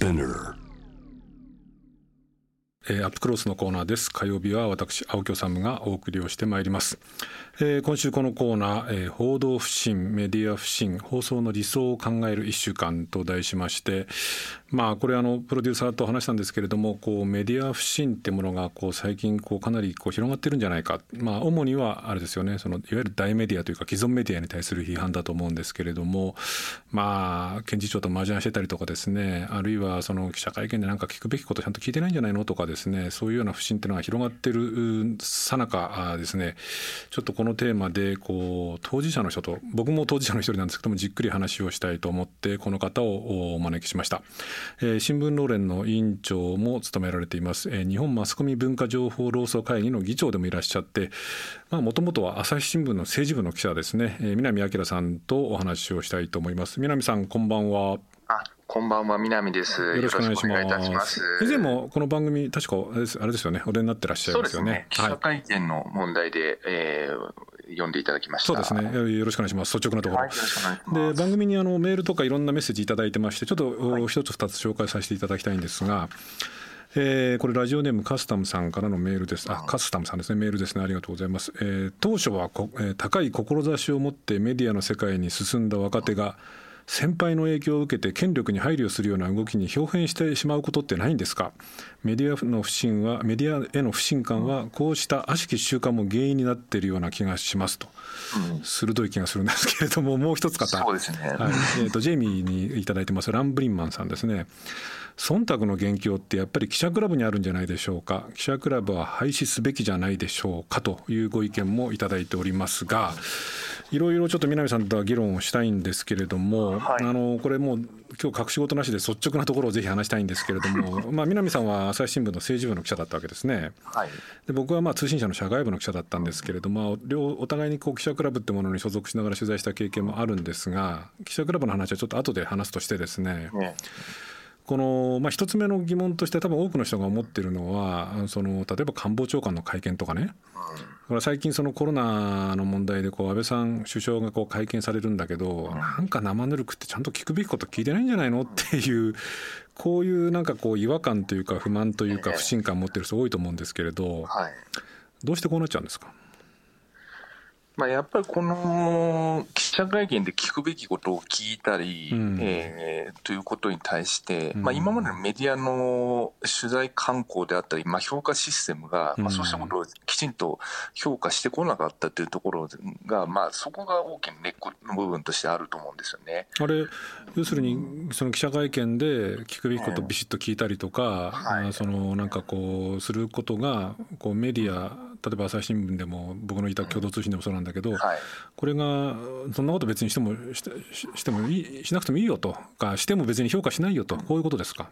Spinner えーアップクロスのコーナーです。火曜日は私青木治がお送りをしてまいります、えー今週このコーナー、えー報道不信メディア不信放送の理想を考える1週間と題しましてまあこれあのプロデューサーと話したんですけれどもこうメディア不信ってものがこう最近こうかなりこう広がってるんじゃないか。まあ主にはあれですよねそのいわゆる大メディアというか既存メディアに対する批判だと思うんですけれどもまあ検事長と麻雀してたりとかですねあるいはその記者会見でなんか聞くべきことちゃんと聞いてないんじゃないのとかですですねそういうような不信っていうのが広がってるさなかですねちょっとこのテーマでこう当事者の人と僕も当事者の一人なんですけどもじっくり話をしたいと思ってこの方をお招きしました、えー新聞労連の委員長も務められています、えー日本マスコミ文化情報労組会議の議長でもいらっしゃってもともとは朝日新聞の政治部の記者ですね、えー南明さんとお話をしたいと思います。南さんこんばんは、こんばんは、南です。よろしくお願いします。以前もこの番組、確かあれですよね、お出になってらっしゃいまよねね。。記者会見の問題で、えー読んでいただきました。そうですね。よろしくお願いします。率直なところ。で番組にあのメールとかいろんなメッセージいただいてましてちょっとお一つ二つ紹介させていただきたいんですが、えーこれラジオネームカスタムさんからのメールですあカスタムさんですねメールですねありがとうございます、えー当初はこ、えー高い志を持ってメディアの世界に進んだ若手が先輩の影響を受けて権力に配慮するような動きに表変してしまうことってないんですか？メディアの不信はメディアへの不信感はこうした悪しき習慣も原因になっているような気がしますと、鋭い気がするんですけれどももう一つ方。そうですね。はい。えー、とジェイミーにいただいてますランブリンマンさんですね。忖度の元凶ってやっぱり記者クラブにあるんじゃないでしょうか？記者クラブは廃止すべきじゃないでしょうか？というご意見もいただいておりますがいろいろちょっと南さんとは議論をしたいんですけれども、はいあのこれもう今日隠し事なしで率直なところをぜひ話したいんですけれども まあ南さんは朝日新聞の政治部の記者だったわけですね。はい。で僕はまあ通信社の社外部の記者だったんですけれども、両お互いにこう記者クラブってものに所属しながら取材した経験もあるんですが記者クラブの話はちょっと後で話すとしてですねね、この、まあ、一つ目の疑問として多分多くの人が思ってるのはその例えば官房長官の会見とかね。これ最近そのコロナの問題でこう安倍さん首相がこう会見されるんだけどなんか生ぬるくってちゃんと聞くべきこと聞いてないんじゃないのっていうこういうなんかこう違和感というか不満というかええ。不信感持ってる人多いと思うんですけれどはい。どうしてこうなっちゃうんですか？まあ、やっぱりこの記者会見で聞くべきことを聞いたり、うん。えーということに対して、うん。まあ、今までのメディアの取材慣行であったり、まあ、評価システムが、うん。まあ、そうしたことをきちんと評価してこなかったというところが、まあ、そこが大きな根っこの部分としてあると思うんですよね。あれ要するにその記者会見で聞くべきことをビシッと聞いたりとか、はい。あそのなんかこうすることがこうメディア例えば朝日新聞でも僕のいた共同通信でもそうなんだけど、はい。これがそんなこと別にしてもしてもいいしなくてもいいよと。かしても別に評価しないよと。こういうことですか？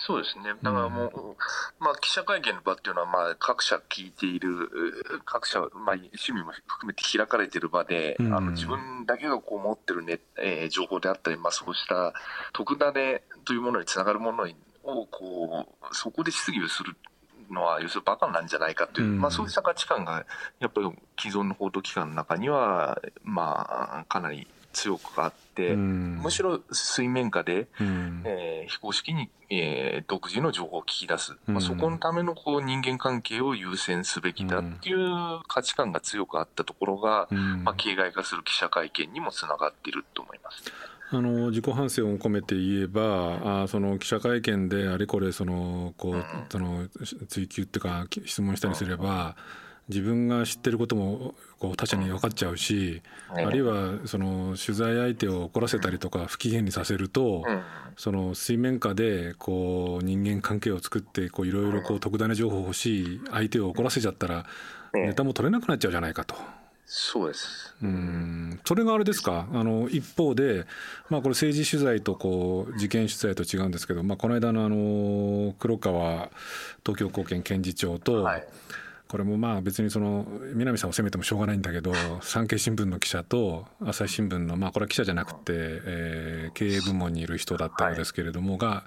そうですね。だからもう、まあ、記者会見の場っていうのは、まあ、各社聞いている、う各社、まあ、趣味も含めて開かれている場で、うん。あの、自分だけがこう持ってるね、えー情報であったり、まあ、そうした特ダネというものにつながるものを、こう、そこで質疑をするのは、要するにバカなんじゃないかという、うん。まあ、そうした価値観が、やっぱり既存の報道機関の中には、まあ、かなり強くあって、うん。むしろ水面下で、うん。えー非公式に、えー独自の情報を聞き出す、うん。まあ、そこのためのこう人間関係を優先すべきだっていう価値観が強くあったところが、うん。まあ、形骸化する記者会見にもつながっていると思います。あの自己反省を込めて言えばあその記者会見であれこれそのこうその追及っていうか質問したりすれば自分が知ってることもこう他者に分かっちゃうし、ねあるいはその取材相手を怒らせたりとか不機嫌にさせると、うんその水面下でこう人間関係を作ってこういろいろこう特ダネ情報欲しい相手を怒らせちゃったらね。ネタも取れなくなっちゃうじゃないかと。そうです。うんそれがあれですか？あの一方で、まあ、これ政治取材とこう事件取材と違うんですけど、まあ、この間のあの黒川東京高検検事長と、はいこれもまあ別にその南さんを責めてもしょうがないんだけど 産経新聞の記者と朝日新聞のまあこれは記者じゃなくて、えー経営部門にいる人だったようですけれどもが、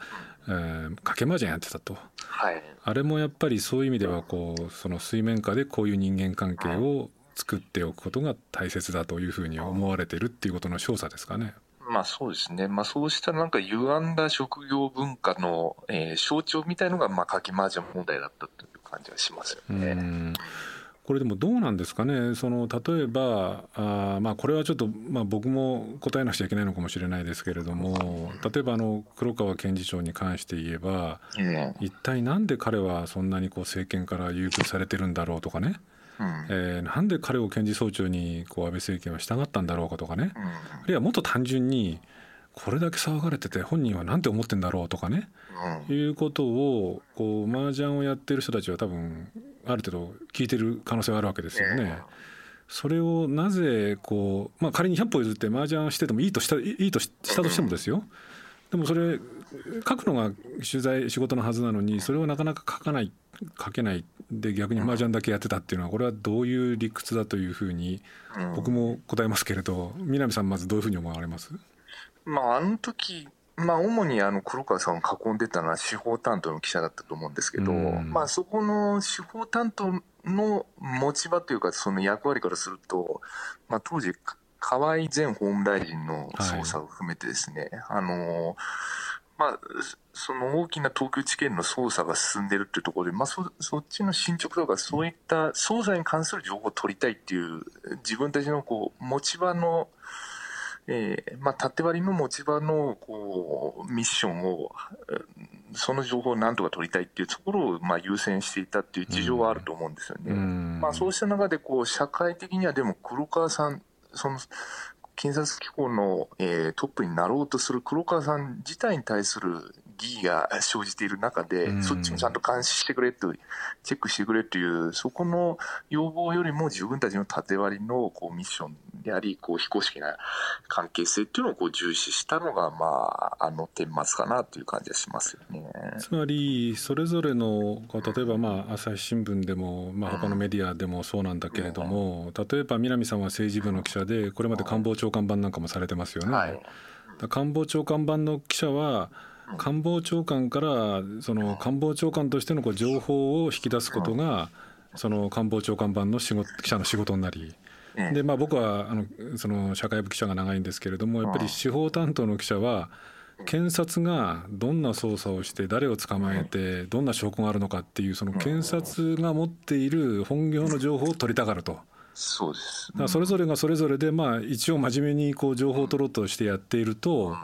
えー賭け麻雀やってたと。はい。あれもやっぱりそういう意味ではこうその水面下でこういう人間関係を作っておくことが大切だというふうに思われてるっていうことの証左ですかね。まあそうですね。まあそうしたなんか歪んだ職業文化の、えー、象徴みたいのが、まあ、かき麻雀問題だったという感じがしますよね。これでもどうなんですかね、その例えば、あまあ、これはちょっと、まあ、僕も答えなくちゃいけないのかもしれないですけれども、例えばあの黒川検事長に関して言えば、一体なんで彼はそんなにこう政権から優遇されてるんだろうとかね、うん、えー、なんで彼を検事総長にこう安倍政権は従ったんだろうかとかね、うん、あるいはもっと単純にこれだけ騒がれてて本人は何て思ってんだろうとかね、うん、いうことをこう麻雀をやってる人たちは多分ある程度聞いてる可能性があるわけですよね。それをなぜこう、まあ、仮に100歩譲って麻雀しててもいいとしたいいとしたとしてもですよ。でもそれ書くのが取材仕事のはずなのにそれをなかなか書かない書けないで逆に麻雀だけやってたっていうのはこれはどういう理屈だというふうに僕も答えますけれど南さんまずどういうふうに思われます？まああの時まあ、主にあの黒川さんを囲んでたのは司法担当の記者だったと思うんですけど、まあ、そこの司法担当の持ち場というか、その役割からすると、まあ、当時、河井前法務大臣の捜査を含めてですね、はい、あのまあ、その大きな東京地検の捜査が進んでるっていうところで、まあそ、そっちの進捗とか、そういった捜査に関する情報を取りたいっていう、自分たちのこう持ち場の、えー、まあ、縦割りの持ち場の、こう、ミッションを、その情報をなんとか取りたいっていうところを、まあ、優先していたっていう事情はあると思うんですよね。まあ、そうした中で、こう、社会的にはでも黒川さん、その、検察機構の、え、トップになろうとする黒川さん自体に対する疑義が生じている中で、うん、そっちもちゃんと監視してくれと、チェックしてくれという、そこの要望よりも自分たちの縦割りのこうミッションであり、こう非公式な関係性っていうのをこう重視したのが、まあ、あの顛末かなという感じはしますよね。つまり、それぞれの、例えばまあ朝日新聞でも、まあ他のメディアでもそうなんだけれども、例えば南さんは政治部の記者で、これまで官房長官版なんかもされてますよね。はい、官房長官版の記者は、官房長官からその官房長官としてのこう情報を引き出すことがその官房長官版の仕事記者の仕事になり。でまあ、僕はあのその社会部記者が長いんですけれどもやっぱり司法担当の記者は検察がどんな捜査をして誰を捕まえてどんな証拠があるのかっていうその検察が持っている本業の情報を取りたがると。そうです、それぞれがそれぞれでまあ一応真面目にこう情報を取ろうとしてやっていると、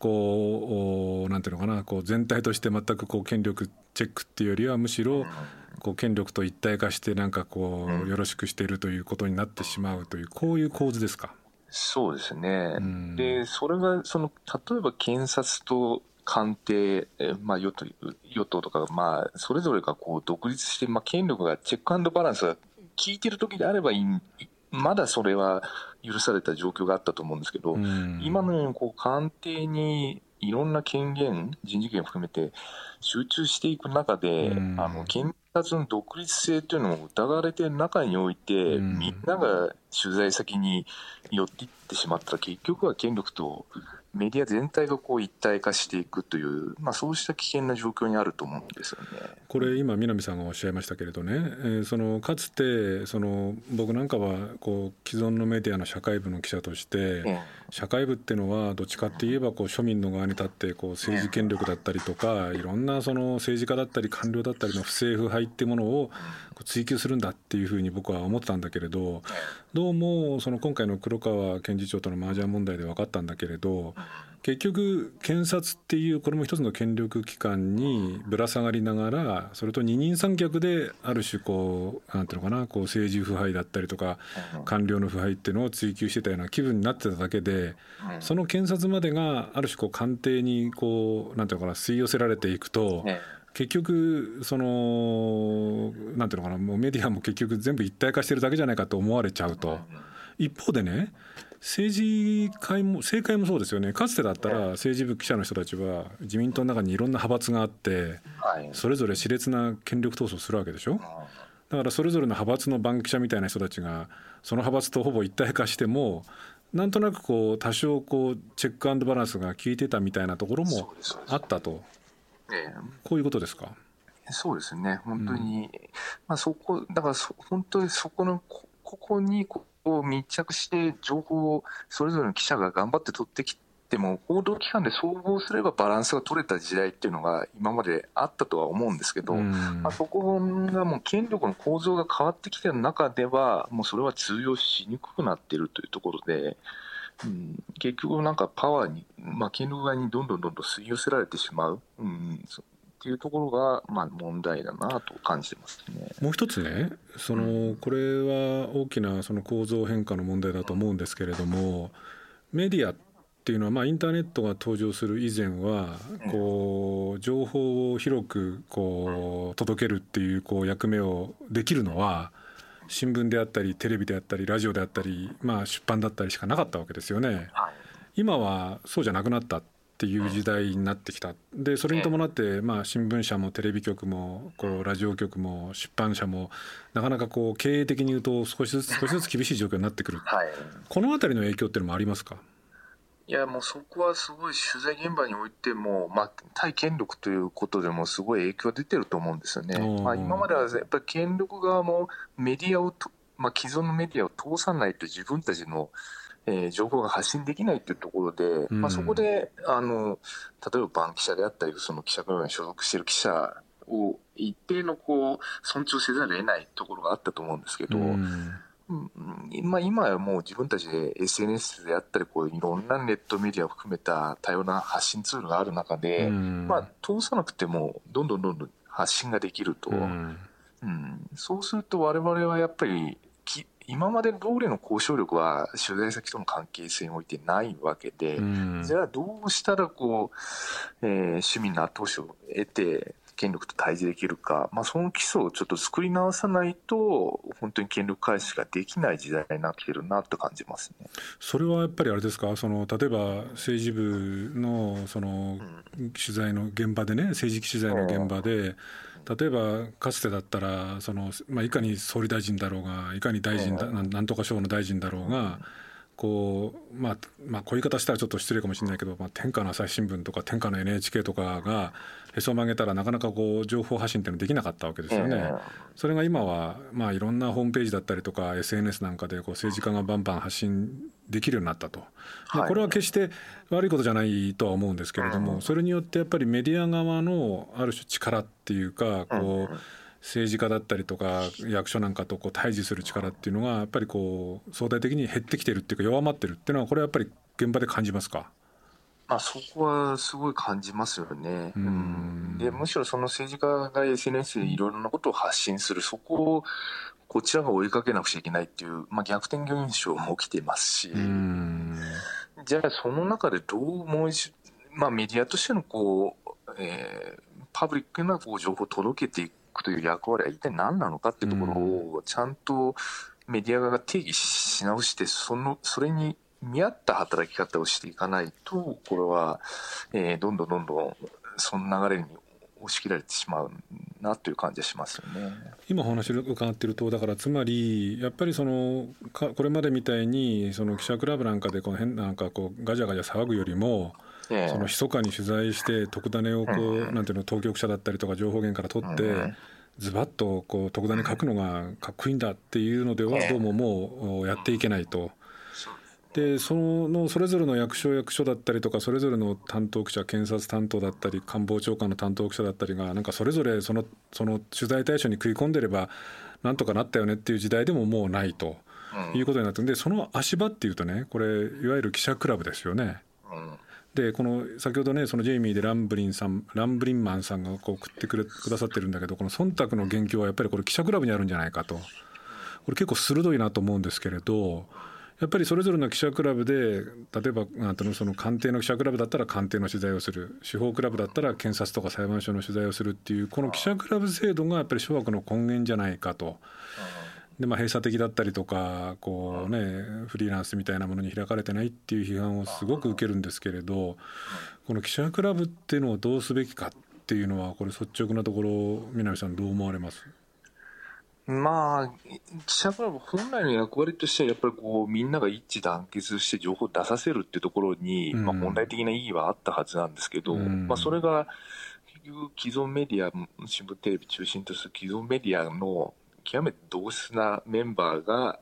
こうなんていうのかなこう全体として全くこう権力チェックっていうよりはむしろこう権力と一体化してなんかこうよろしくしているということになってしまうというこういう構図ですか？そうですね、うん、でそれがその例えば検察と官邸、まあ、与党与党とか、まあ、それぞれがこう独立して、まあ、権力がチェックアンドバランスが効いてる時であればいいまだそれは許された状況があったと思うんですけど、うん、今のようにこう官邸にいろんな権限、人事権を含めて集中していく中で、うん、あの検察の独立性というのを疑われている中において、うん、みんなが取材先に寄っていってしまったら、結局は権力とメディア全体がこう一体化していくという、まあ、そうした危険な状況にあると思うんですよね。これ今南さんがおっしゃいましたけれどね、えー、そのかつてその僕なんかはこう既存のメディアの社会部の記者として、社会部っていうのはどっちかって言えばこう庶民の側に立ってこう政治権力だったりとかいろんなその政治家だったり官僚だったりの不正腐敗っていうものを追及するんだっていうふうに僕は思ってたんだけれどどうもその今回の黒川検事長との麻雀問題で分かったんだけれど結局検察っていうこれも一つの権力機関にぶら下がりながらそれと二人三脚である種こうなんていうのかなこう政治腐敗だったりとか官僚の腐敗っていうのを追及してたような気分になってただけでその検察までがある種こう官邸にこうなんていうのかな吸い寄せられていくと。結局そのなんていうのかなもうメディアも結局全部一体化してるだけじゃないかと思われちゃうと。一方でね政治界も政界もそうですよね。かつてだったら政治部記者の人たちは自民党の中にいろんな派閥があってそれぞれ熾烈な権力闘争するわけでしょ？だからそれぞれの派閥の番記者みたいな人たちがその派閥とほぼ一体化してもなんとなくこう多少こうチェックアンドバランスが効いてたみたいなところもあったと。こういうことですか？そうですね。本当に、うん、まあそこだから本当にそこのここにを密着して情報をそれぞれの記者が頑張って取ってきても報道機関で総合すればバランスが取れた時代っていうのが今まであったとは思うんですけど、まあ、そこがもう権力の構造が変わってきてる中ではもうそれは通用しにくくなっているというところで。うん、結局なんかパワーに、まあ、権力側にどんどんどんどん吸い寄せられてしまう、うん、っていうところが、まあ、問題だなと感じてますね。もう一つねその、これは大きなその構造変化の問題だと思うんですけれどもメディアっていうのは、まあ、インターネットが登場する以前はこう情報を広くこう届けるっていうこう役目をできるのは新聞であったりテレビであったりラジオであったり、まあ、出版だったりしかなかったわけですよね。今はそうじゃなくなった。っていう時代になってきた。でそれに伴って、まあ、新聞社もテレビ局もこうラジオ局も出版社もなかなかこう経営的に言うと少しずつ 少しずつ厳しい状況になってくる、はい、この辺りの影響っていうのもありますか？いやもうそこはすごい取材現場においても、まあ、対権力ということでもすごい影響出てると思うんですよね。まあ、今まではやっぱり権力側もメディアをまあ、既存のメディアを通さないと自分たちのえー、情報が発信できないというところで、まあ、そこであの例えば番記者であったりその記者クラブに所属している記者を一定のこう尊重せざるを得ないところがあったと思うんですけど、うん。まあ、今はもう自分たちで SNS であったりこういろんなネットメディアを含めた多様な発信ツールがある中で、まあ、通さなくてもどんどんどんどん発信ができると、うん、そうすると我々はやっぱり今まで通りの交渉力は取材先との関係性においてないわけで、うん、じゃあどうしたらこう、えー、市民の後押しを得て権力と対峙できるか、まあ、その基礎をちょっと作り直さないと本当に権力開始ができない時代になっているなと感じますね。それはやっぱりあれですか？その例えば政治部のその取材の現場でね政治取材の現場で、うん例えばかつてだったらその、まあ、いかに総理大臣だろうがいかに大臣だ、なんとか省の大臣だろうがこう、まあ、まあこういう言い方したらちょっと失礼かもしれないけど、まあ、天下の朝日新聞とか天下の NHK とかがへそを曲げたらなかなかこう情報発信っていうのできなかったわけですよね。それが今は、まあ、いろんなホームページだったりとか SNS なんかでこう政治家がバンバン発信できるようになったと、まあ、これは決して悪いことじゃないとは思うんですけれども、それによってやっぱりメディア側のある種力っていうかこう政治家だったりとか役所なんかとこう対峙する力っていうのがやっぱりこう相対的に減ってきてるっていうか弱まってるっていうのはこれはやっぱり現場で感じますか？まあ、そこはすごい感じますよね。うん、でむしろその政治家が SNS でいろいろなことを発信するそこをこちらが追いかけなくちゃいけないっていう、まあ、逆転現象も起きてますし、じゃあその中でどうもう一、まあ、メディアとしてのこう、えー、パブリックなこう情報を届けていくという役割は一体何なのかっていうところをちゃんとメディア側が定義し直してそのそれに見合った働き方をしていかないとこれは、えー、どんどんどんどんその流れに押し切られてしまうなという感じはしますよね。今お話を伺っているとだからつまりやっぱりそのこれまでみたいにその記者クラブなんかでこの変なんかこうガチャガチャ騒ぐよりも、えその密かに取材して特ダネをこう、なんていうの当局者だったりとか情報源から取って、ズバッとこう特ダネ書くのがかっこいいんだっていうのではどうももうやっていけないと。でそのそれぞれの役所役所だったりとかそれぞれの担当記者検察担当だったり官房長官の担当記者だったりがなんかそれぞれそのその取材対象に食い込んでればなんとかなったよねっていう時代でももうないと。いうことになってでその足場っていうとねこれいわゆる記者クラブですよね。でこの先ほどねそのジェイミーでランブリンさんランブリンマンさんがこう送ってくれくださってるんだけどこの忖度の言及はやっぱりこれ記者クラブにあるんじゃないかとこれ結構鋭いなと思うんですけれど。やっぱりそれぞれの記者クラブで例えばなんていうのその官邸の記者クラブだったら官邸の取材をする司法クラブだったら検察とか裁判所の取材をするっていうこの記者クラブ制度がやっぱり諸悪の根源じゃないかと。でまあ、閉鎖的だったりとかこう、ね、フリーランスみたいなものに開かれてないっていう批判をすごく受けるんですけれどこの記者クラブっていうのをどうすべきかっていうのはこれ率直なところ南さんどう思われます？まあ、記者クラブ本来の役割としては、やっぱりこう、みんなが一致団結して情報を出させるっていうところに、うん、まあ本来的な意義はあったはずなんですけど、うん、まあそれが、結局既存メディア、新聞テレビ中心とする既存メディアの極めて同質なメンバーが、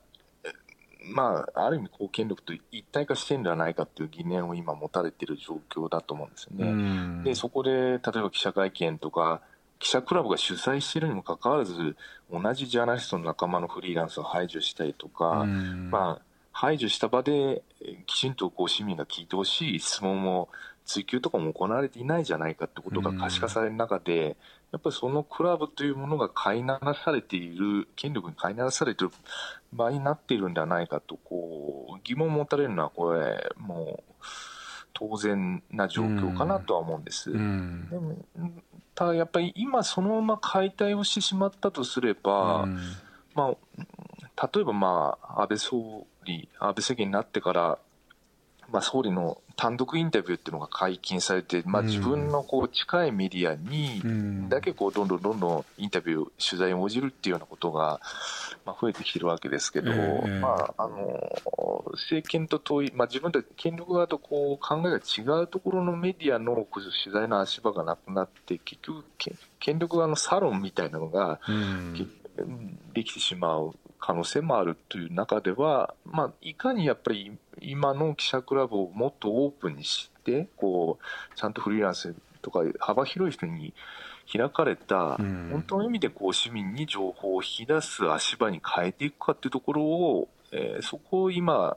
まあ、ある意味、権力と一体化してるんではないかという疑念を今、持たれている状況だと思うんですよね。でそこで例えば記者会見とか記者クラブが主催しているにもかかわらず同じジャーナリストの仲間のフリーランスを排除したりとか、まあ、排除した場できちんとこう市民が聞いてほしい質問も追及とかも行われていないじゃないかってことが可視化される中で、やっぱりそのクラブというものが飼いならされている、権力に飼いならされている場合になっているんではないかと、こう、疑問を持たれるのは、これ、もう、当然な状況かなとは思うんです。でもただやっぱり今そのまま解体をしてしまったとすれば、まあ、例えばまあ安倍総理、安倍政権になってから、まあ、総理の単独インタビューっていうのが解禁されて、まあ、自分のこう近いメディアにだけこうどんどんどんどんインタビュー、取材に応じるっていうようなことが、まあ、増えてきてるわけですけど、まあ、あの政権と遠い、まあ、自分たち権力側とこう考えが違うところのメディアの取材の足場がなくなって、結局、権力側のサロンみたいなのが、できてしまう可能性もあるという中では、まあ、いかにやっぱり今の記者クラブをもっとオープンにしてこうちゃんとフリーランスとか幅広い人に開かれた、本当の意味でこう市民に情報を引き出す足場に変えていくかっていうところを、えー、そこを今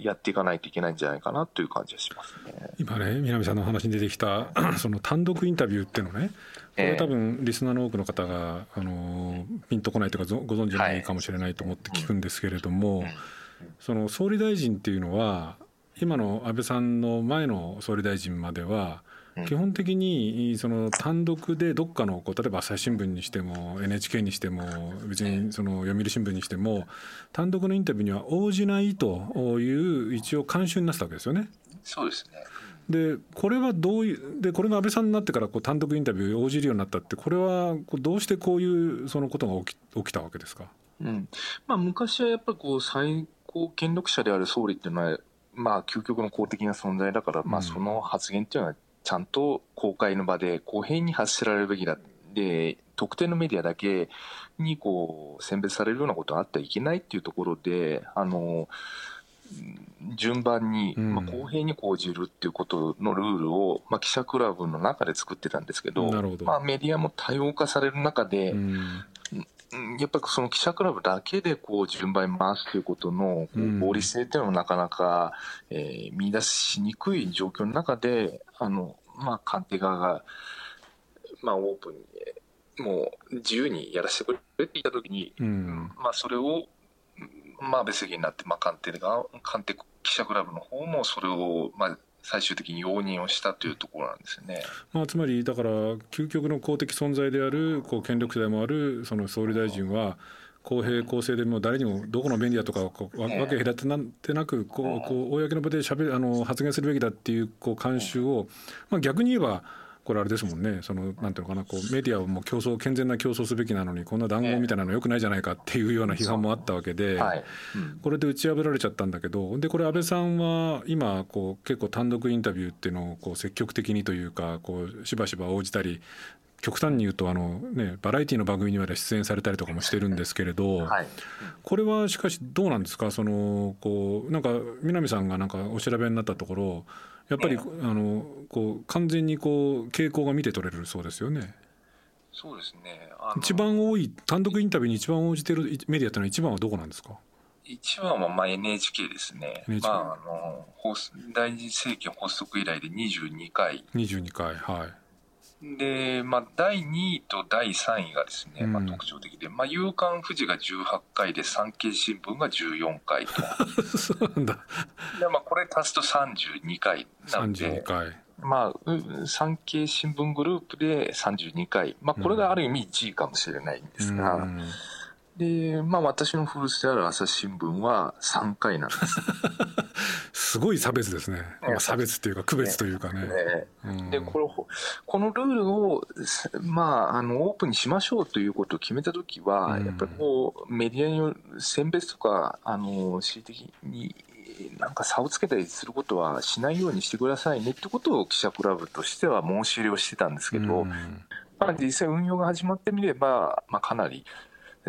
やっていかないといけないんじゃないかなという感じがしますね。今ね、南さんの話に出てきた その単独インタビューっていうのね、これ多分リスナーの多くの方があのピンとこないというかご存じないかもしれないと思って聞くんですけれども、その総理大臣っていうのは今の安倍さんの前の総理大臣までは基本的にその単独でどっかのこう例えば朝日新聞にしても NHK にしても別にその読売新聞にしても単独のインタビューには応じないという一応慣習になってたわけですよね。そうですね。でこれはどういうでこれが安倍さんになってからこう単独インタビュー応じるようになったってこれはどうしてこういうそのことが起き起きたわけですか、うん。まあ、昔はやっぱりこう最高権力者である総理っていうのは、まあ、究極の公的な存在だから、まあ、その発言っていうのはちゃんと公開の場で公平に発せられるべきだ。で特定のメディアだけにこう選別されるようなことがあってはいけないっていうところであの順番に、まあ、公平に講じるっていうことのルールを、まあ、記者クラブの中で作ってたんですけどまあ、メディアも多様化される中で、やっぱりその記者クラブだけでこう順番に回すということの合理性っていうのもなかなか、えー、見出しにくい状況の中であの、まあ、官邸側が、まあ、オープンにもう自由にやらせてくれって言ったときに、まあ、それをまあ、別席になって、まあ、官邸が官邸記者クラブの方もそれを、まあ、最終的に容認をしたというところなんですよね、まあ、つまりだから究極の公的存在であるこう権力者でもあるその総理大臣は公平公正でも誰にもどこの便利だとかこうわけ隔てなんてなくこうこう公の場でしゃべあの発言するべきだっていうこう慣習を、まあ、逆に言えばこれあれですもんね。そのなんていうのかな。こうメディアをもう競争健全な競争すべきなのにこんな談合みたいなのよくないじゃないかっていうような批判もあったわけで、はい。うん、これで打ち破られちゃったんだけどでこれ安倍さんは今こう結構単独インタビューっていうのをこう積極的にというかこうしばしば応じたり極端に言うとあの、ね、バラエティの番組にまで出演されたりとかもしてるんですけれど、はい、これはしかしどうなんですか？そのこうなんか南さんがなんかお調べになったところやっぱり、あのこう完全にこう傾向が見て取れるそうですよね。そうですね。一番多い単独インタビューに一番応じてるメディアというのは一番はどこなんですか？一番はまあ NHK ですね。まああの第二次政権発足以来で22回。22回はい。で、まあ、第2位と第3位がですね、まあ、特徴的で、まあ、夕刊富士が18回で、産経新聞が14回と。そうなんだ。で、まあ、これ足すと32回なんで。32回。まあ、産経新聞グループで32回。まあ、これがある意味1位かもしれないんですが、うんで、まあ私の古巣である朝日新聞は3回なんです。すごい差別ですね。まあ、差別っていうか区別というかね。ねうん、で、これ、このルールを、まあ、あの、オープンにしましょうということを決めたときは、うん、やっぱりこう、メディアによる選別とか、あの、恣意的になんか差をつけたりすることはしないようにしてくださいねってことを記者クラブとしては申し入れをしてたんですけど、うん、まあ、実際運用が始まってみれば、まあ、かなり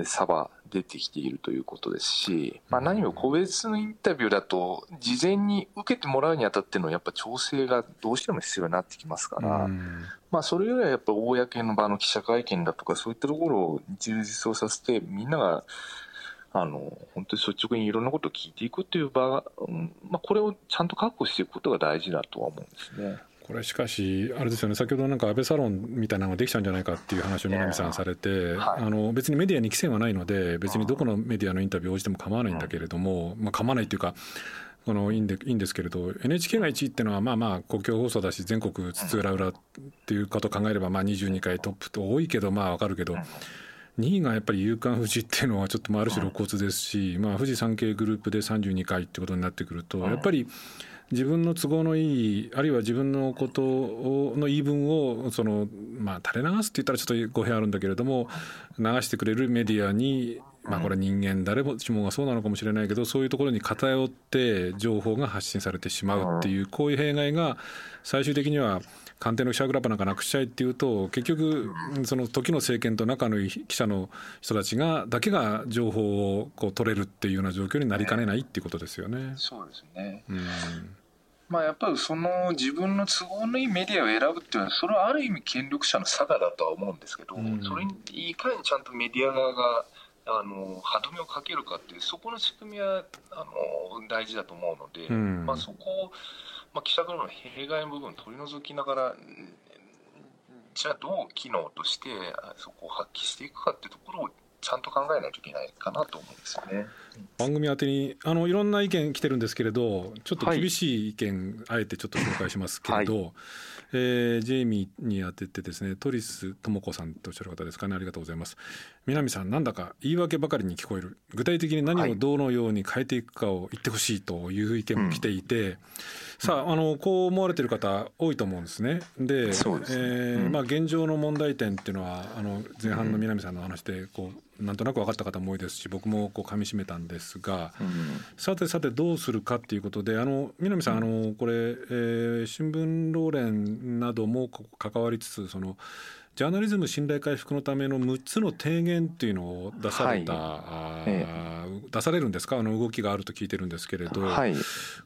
差は出てきているということですし、まあ、何も個別のインタビューだと、事前に受けてもらうにあたってのやっぱ調整がどうしても必要になってきますから、まあ、それよりはやっぱ公の場の記者会見だとか、そういったところを充実をさせて、みんながあの本当に率直にいろんなことを聞いていくっていう場、うんまあ、これをちゃんと確保していくことが大事だとは思うんですね。これしかし、あれですよね、先ほどなんか安倍サロンみたいなのができたんじゃないかっていう話を南さんされて、はい、あの別にメディアに規制はないので、別にどこのメディアのインタビューを応じても構わないんだけれども、まあ、構わないっていうか、このいいんでいいんですけれど NHK が1位っていうのはまあまあ公共放送だし全国津々浦々っていうことを考えればまあ22回トップと多いけどまあ分かるけど2位がやっぱり夕刊富士っていうのはちょっとある種露骨ですしまあ富士山系グループで32回ってことになってくるとやっぱり。自分の都合のいいあるいは自分のことの言い分をその、まあ、垂れ流すって言ったらちょっと語弊あるんだけれども流してくれるメディアにまあこれ人間誰しもがそうなのかもしれないけどそういうところに偏って情報が発信されてしまうっていうこういう弊害が最終的には官邸の記者クラブなんかなくしちゃいっていうと結局その時の政権と仲のいい記者の人たちがだけが情報をこう取れるっていうような状況になりかねないっていうことですよね。そうですね、うんまあ、やっぱりその自分の都合のいいメディアを選ぶっていうのはそれはある意味権力者の差がだとは思うんですけど、うん、それにいかにちゃんとメディア側があの歯止めをかけるかっていうそこの仕組みはあの大事だと思うので、うん、まあ、そこを、まあ、記者からの弊害の部分を取り除きながらじゃあどう機能としてそこを発揮していくかっていうところをちゃんと考えないといけないかなと思うんですよね。番組宛てにあのいろんな意見来てるんですけれどちょっと厳しい意見、はい、あえてちょっと紹介しますけれど、はい、えー、ジェイミーに当ててですねトリス智子さんとおっしゃる方ですかね。ありがとうございます。南さんなんだか言い訳ばかりに聞こえる。具体的に何をどのように変えていくかを言ってほしいという意見も来ていて、はいさああのこう思われてる方多いと思うんですね。で、ね、えー、まあ、現状の問題点っていうのはあの前半の南さんの話でこうなんとなく分かった方も多いですし僕もこう噛みしめたんですが、うん、さてさてどうするかっていうことであの南さん、あのこれ、えー、新聞労連なども関わりつつそのジャーナリズム信頼回復のための6つの提言っていうのを出された、はい。ええ、出されるんですか？あの動きがあると聞いてるんですけれど、はい、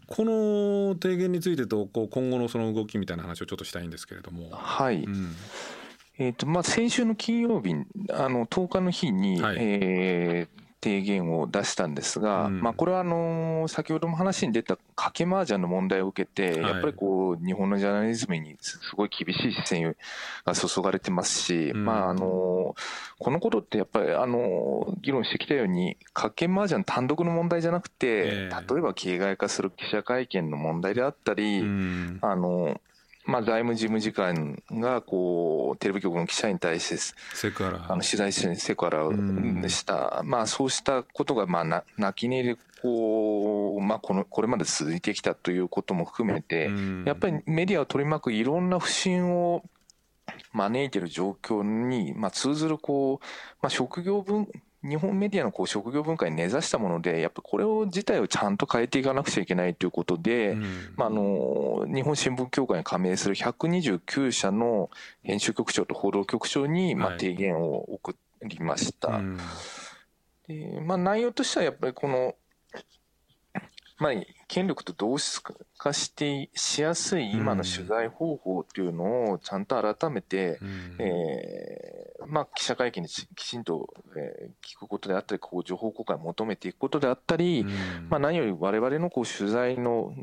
この提言についてとこう今後のその動きみたいな話をちょっとしたいんですけれども。はい、うん。えーとまあ、先週の金曜日あの10日の日に、はい、えー提言を出したんですが、うん、まあ、これはあの先ほども話に出た賭け麻雀の問題を受けて、やっぱりこう日本のジャーナリズムにすごい厳しい視線が注がれてますし、うん、まあ、あのこのことってやっぱりあの議論してきたように賭け麻雀単独の問題じゃなくて、例えば形骸化する記者会見の問題であったり、あのまあ、財務事務次官がこうテレビ局の記者に対してセクハラ。あの取材してセクハラをした、まあ、そうしたことがまあな泣き寝入りこう、まあ、このこれまで続いてきたということも含めて、やっぱりメディアを取り巻くいろんな不信を招いている状況に、まあ、通ずるこう、まあ、職業分日本メディアのこう職業文化に根ざしたもので、やっぱこれを自体をちゃんと変えていかなくちゃいけないということで、うん、まあ、あの日本新聞協会に加盟する129社の編集局長と報道局長にまあ提言を送りました。はいうん、でまあ、内容としてはやっぱりこのまあ、権力と同質化してしやすい今の取材方法っていうのをちゃんと改めて、うん、えー、まあ、記者会見できちんと、えー、聞くことであったり、こう情報公開を求めていくことであったり、うん、まあ、何より我々のこう取材の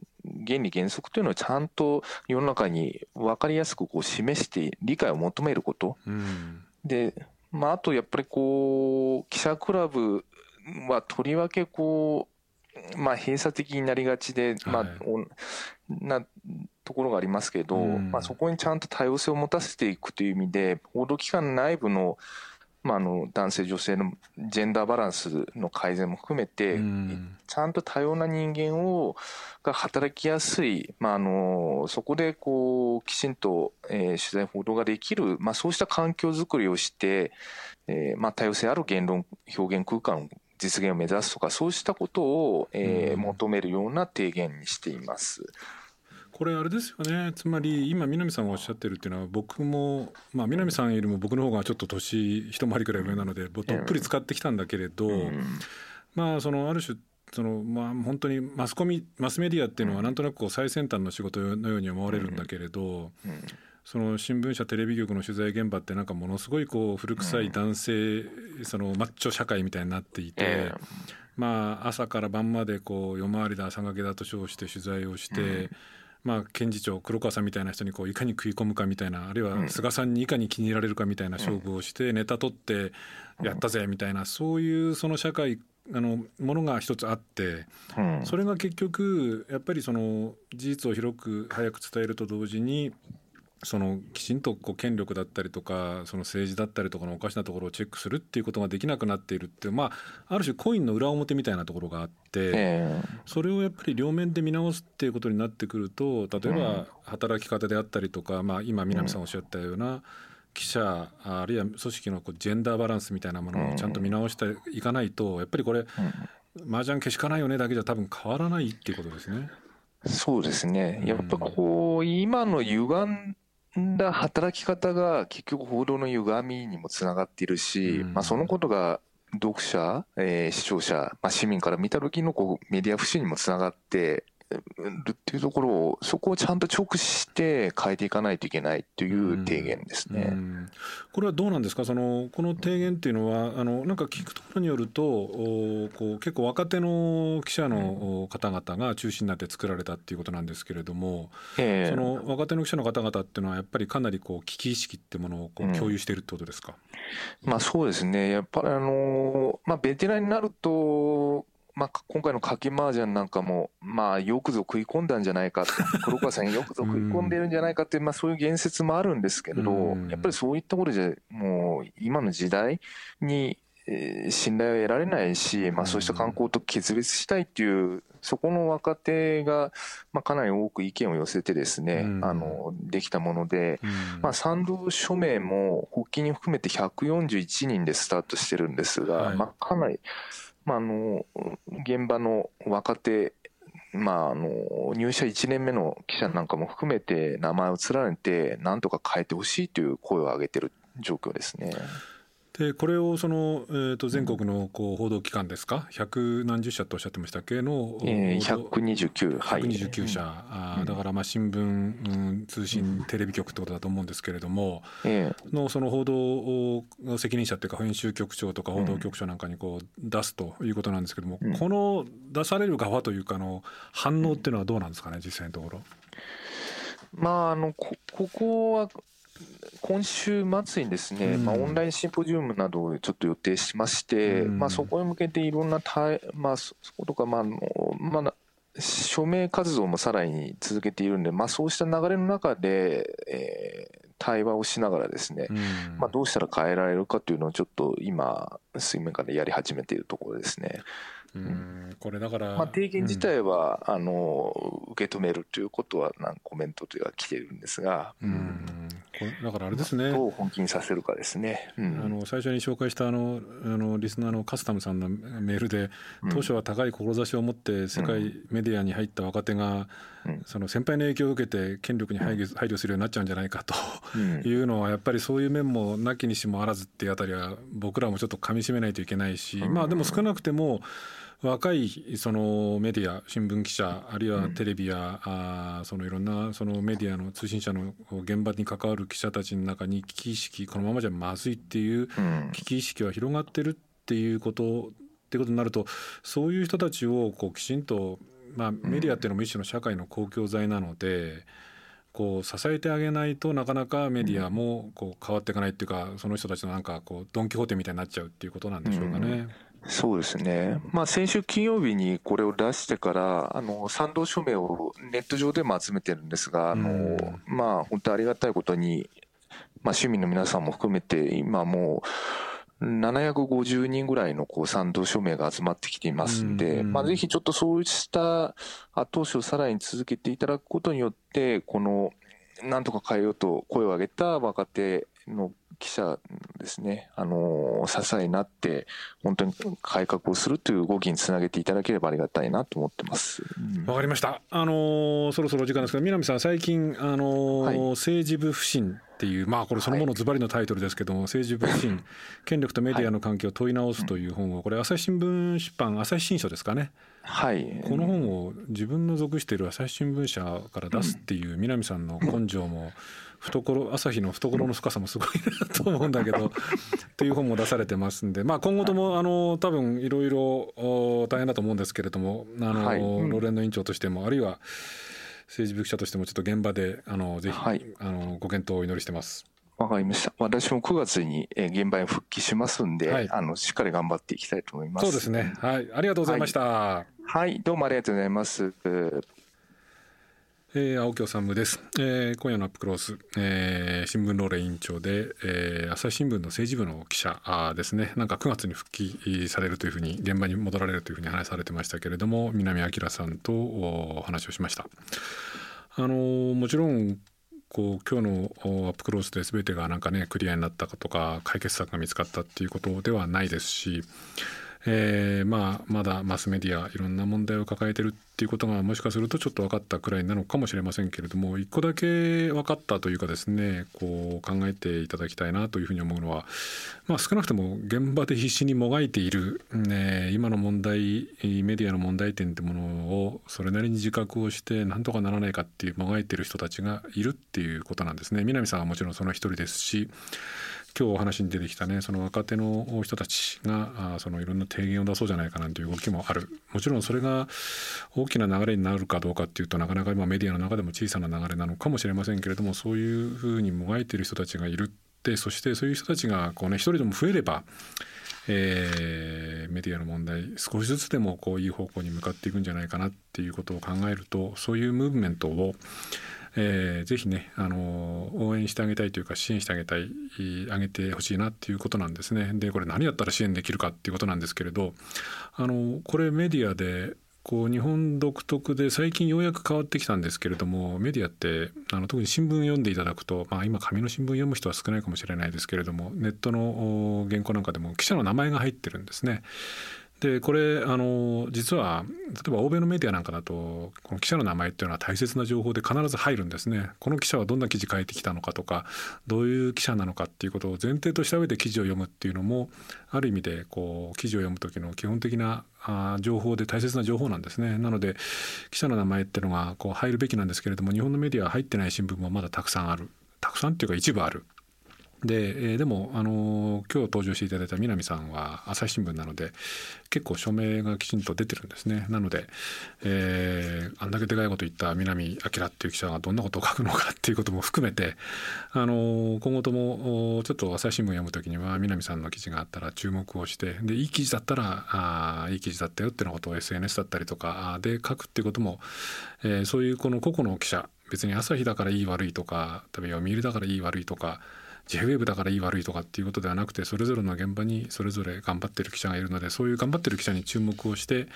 原理原則というのをちゃんと世の中に分かりやすくこう示して理解を求めること。うん、で、まあ、あとやっぱりこう、記者クラブはとりわけこう、まあ、閉鎖的になりがちで、まあ、なところがありますけど、まあ、そこにちゃんと多様性を持たせていくという意味で、報道機関内部の,、まあ、あの男性、女性のジェンダーバランスの改善も含めて、ちゃんと多様な人間をが働きやすい、まあ、あのそこでこうきちんと、えー、取材、報道ができる、まあ、そうした環境づくりをして、えーまあ、多様性ある言論、表現空間実現を目指すとかそうしたことを、えー、求めるような提言にしています。これあれですよね。つまり今南さんがおっしゃってるっていうのは僕も、まあ、南さんよりも僕の方がちょっと年一回りくらい上なのでどっぷり使ってきたんだけれど、まあそのある種そのまあ本当にマスコミマスメディアっていうのはなんとなくこう最先端の仕事のように思われるんだけれど、その新聞社テレビ局の取材現場ってなんかものすごいこう古臭い男性、そのマッチョ社会みたいになっていて、まあ朝から晩までこう夜回りだ朝がけだと称して取材をして。まあ、検事長黒川さんみたいな人にこういかに食い込むかみたいなあるいは菅さんにいかに気に入られるかみたいな勝負をしてネタ取ってやったぜみたいなそういうその社会あのものが一つあって、それが結局やっぱりその事実を広く早く伝えると同時にそのきちんとこう権力だったりとかその政治だったりとかのおかしなところをチェックするっていうことができなくなっているってまあある種コインの裏表みたいなところがあって、それをやっぱり両面で見直すっていうことになってくると例えば働き方であったりとか、まあ、今南さんおっしゃったような記者あるいは組織のこうジェンダーバランスみたいなものをちゃんと見直していかないとやっぱりこれ麻雀けしかないよねだけじゃ多分変わらないっていうことですね。そうですね。やっぱこう、今の歪んだ働き方が結局報道の歪みにもつながっているし、うん、まあ、そのことが読者、えー、視聴者、まあ、市民から見た時のこうメディア不信にもつながってるっていうところをそこをちゃんと直視して変えていかないといけないという提言ですね。これはどうなんですか？そのこの提言っていうのはあのなんか聞くところによるとおこう結構若手の記者の方々が中心になって作られたっていうことなんですけれども、えー、その若手の記者の方々っていうのはやっぱりかなりこう危機意識ってものをこう共有しているってことですか、うん、まあそうですね。やっぱりあのまあベテランになるとまあ、今回の賭け麻雀なんかも、まあ、よくぞ食い込んだんじゃないか 黒川さんよくぞ食い込んでるんじゃないかっていう、まあ、そういう言説もあるんですけれど、やっぱりそういったことじゃ、もう、今の時代に、えー、信頼を得られないし、まあ、そうした観光と決別したいっていう、そこの若手が、まあ、かなり多く意見を寄せてですね、あの、できたもので、まあ、賛同署名も、発起人含めて141人でスタートしてるんですが、まあ、かなり、まあ、あの現場の若手、まあ、あの入社1年目の記者なんかも含めて名前を連ねてなんとか変えてほしいという声を上げてる状況ですね。でこれをその、えー、と全国のこう報道機関ですか？百何十社とおっしゃってましたっけ？の、えー、129, 129社、はい、あだからまあ新聞、うん、通信テレビ局ってことだと思うんですけれども、えー、のその報道責任者っていうか編集局長とか報道局長なんかにこう出すということなんですけども、うん、この出される側というかの反応っていうのはどうなんですかね実際のところ。まあ、あのこここは今週末にですね、うん、まあ、オンラインシンポジウムなどをちょっと予定しまして、うん、まあ、そこに向けていろんなまあ、そことか、まあまあ、署名活動もさらに続けているんで、まあ、そうした流れの中で、えー、対話をしながらですね、うん、まあ、どうしたら変えられるかというのをちょっと今水面下でやり始めているところですね。うん。これだから、まあ、提言自体は、うん、あの受け止めるということはなんコメントというか来ているんですが、うん、だからあれですね、どう本気にさせるかですね、うん、あの最初に紹介したあのあのリスナーのカスタムさんのメールで、当初は高い志を持って世界メディアに入った若手が、その先輩の影響を受けて権力に配慮配慮するようになっちゃうんじゃないかというのはやっぱりそういう面もなきにしもあらずっていうあたりは僕らもちょっとかみしめないといけないし、まあでも少なくても若いそのメディア新聞記者あるいはテレビや、うん、あそのいろんなそのメディアの通信社の現場に関わる記者たちの中に危機意識このままじゃまずいっていう危機意識は広がってるっていうことってことになるとそういう人たちをこうきちんと、まあ、メディアっていうのも一種の社会の公共財なので。こう支えてあげないとなかなかメディアもこう変わっていかないっていうかその人たちのなんかこうドン・キホーテみたいになっちゃうっていうことなんでしょうかね。そうですね、まあ、先週金曜日にこれを出してから、あの賛同署名をネット上でも集めてるんですが、あのまあ、本当ありがたいことに、まあ、市民の皆さんも含めて、今もう、750人ぐらいのこう賛同署名が集まってきていますんで、まあ、ぜひちょっとそうした後押しをさらに続けていただくことによって、このなんとか変えようと声を上げた若手の記者ですね、あの、支えになって、本当に改革をするという動きにつなげていただければありがたいなと思ってます。わ、うん、かりました。あのそろそろ時間ですが、南さん、最近、あの、はい、政治部不信っていう、まあ、これそのものズバリのタイトルですけども、はい、政治部不信、権力とメディアの関係を問い直すという本を、これ、朝日新聞出版、朝日新書ですかね。はい、この本を自分の属している朝日新聞社から出すっていう南さんの根性も懐朝日の懐の深さもすごいなと思うんだけど っていう本も出されてますんで、まあ、今後ともあの多分いろいろ大変だと思うんですけれどもあの、はい、ロレンの委員長としてもあるいは政治部記者としてもちょっと現場であのぜひ、はい、あのご検討をお祈りしてます。わかりました。私も9月に現場に復帰しますんで、はい、あのしっかり頑張っていきたいと思います。そうですね。はい、ありがとうございました。はい、はい、どうもありがとうございます。えー、青木治です、えー、今夜のアップクロース、えー、新聞ローレ委員長で、えー、朝日新聞の政治部の記者ですね。なんか9月に復帰されるというふうに現場に戻られるというふうに話されてましたけれども南明さんとお話をしました。あのもちろんこう今日のアップクロースで全てがなんかねクリアになったかとか解決策が見つかったっていうことではないですしえー、まあまだマスメディアいろんな問題を抱えてるっていうことがもしかするとちょっと分かったくらいなのかもしれませんけれども一個だけ分かったというかですねこう考えていただきたいなというふうに思うのは、まあ、少なくとも現場で必死にもがいている、ね、今の問題メディアの問題点ってものをそれなりに自覚をしてなんとかならないかっていうもがいてる人たちがいるっていうことなんですね。南さんはもちろんその一人ですし今日お話に出てきたねその若手の人たちがあそのいろんな提言を出そうじゃないかなんていう動きもある。もちろんそれが大きな流れになるかどうかっていうとなかなか今メディアの中でも小さな流れなのかもしれませんけれどもそういうふうにもがいている人たちがいるってそしてそういう人たちがこうね一人でも増えればえー、メディアの問題少しずつでもこういい方向に向かっていくんじゃないかなっていうことを考えるとそういうムーブメントをえー、ぜひね、あの応援してあげたいというか支援してあげたいあげてほしいなっていうことなんですね。でこれ何やったら支援できるかっていうことなんですけれどあのこれメディアでこう日本独特で最近ようやく変わってきたんですけれどもメディアってあの特に新聞読んでいただくと、まあ、今紙の新聞読む人は少ないかもしれないですけれどもネットの原稿なんかでも記者の名前が入ってるんですね。でこれあの実は例えば欧米のメディアなんかだとこの記者の名前っていうのは大切な情報で必ず入るんですね。この記者はどんな記事書いてきたのかとかどういう記者なのかっていうことを前提とした上で記事を読むっていうのもある意味でこう記事を読む時の基本的なあ情報で大切な情報なんですね。なので記者の名前っていうのがこう入るべきなんですけれども日本のメディアは入ってない新聞もまだたくさんある。たくさんっていうか一部あるで、えー、でも、あのー、今日登場していただいた南さんは朝日新聞なので結構署名がきちんと出てるんですね。なので、えー、あんだけでかいこと言った南明っていう記者がどんなことを書くのかっていうことも含めて、あのー、今後ともちょっと朝日新聞読む時には南さんの記事があったら注目をしてでいい記事だったらあいい記事だったよっていうことを SNS だったりとかで書くっていうことも、えー、そういうこの個々の記者別に朝日だからいい悪いとか例えば読売だからいい悪いとか j w e だからいい悪いとかっていうことではなくてそれぞれの現場にそれぞれ頑張ってる記者がいるのでそういう頑張ってる記者に注目をして、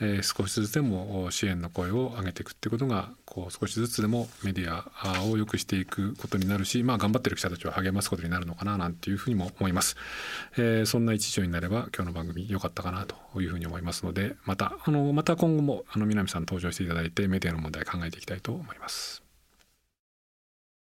えー、少しずつでも支援の声を上げていくっていうことがこう少しずつでもメディアを良くしていくことになるし、まあ、頑張ってる記者たちを励ますことになるのかななんていうふうにも思います、えー、そんな一助になれば今日の番組良かったかなというふうに思いますのでまたあのまた今後もあの南さん登場していただいてメディアの問題考えていきたいと思います。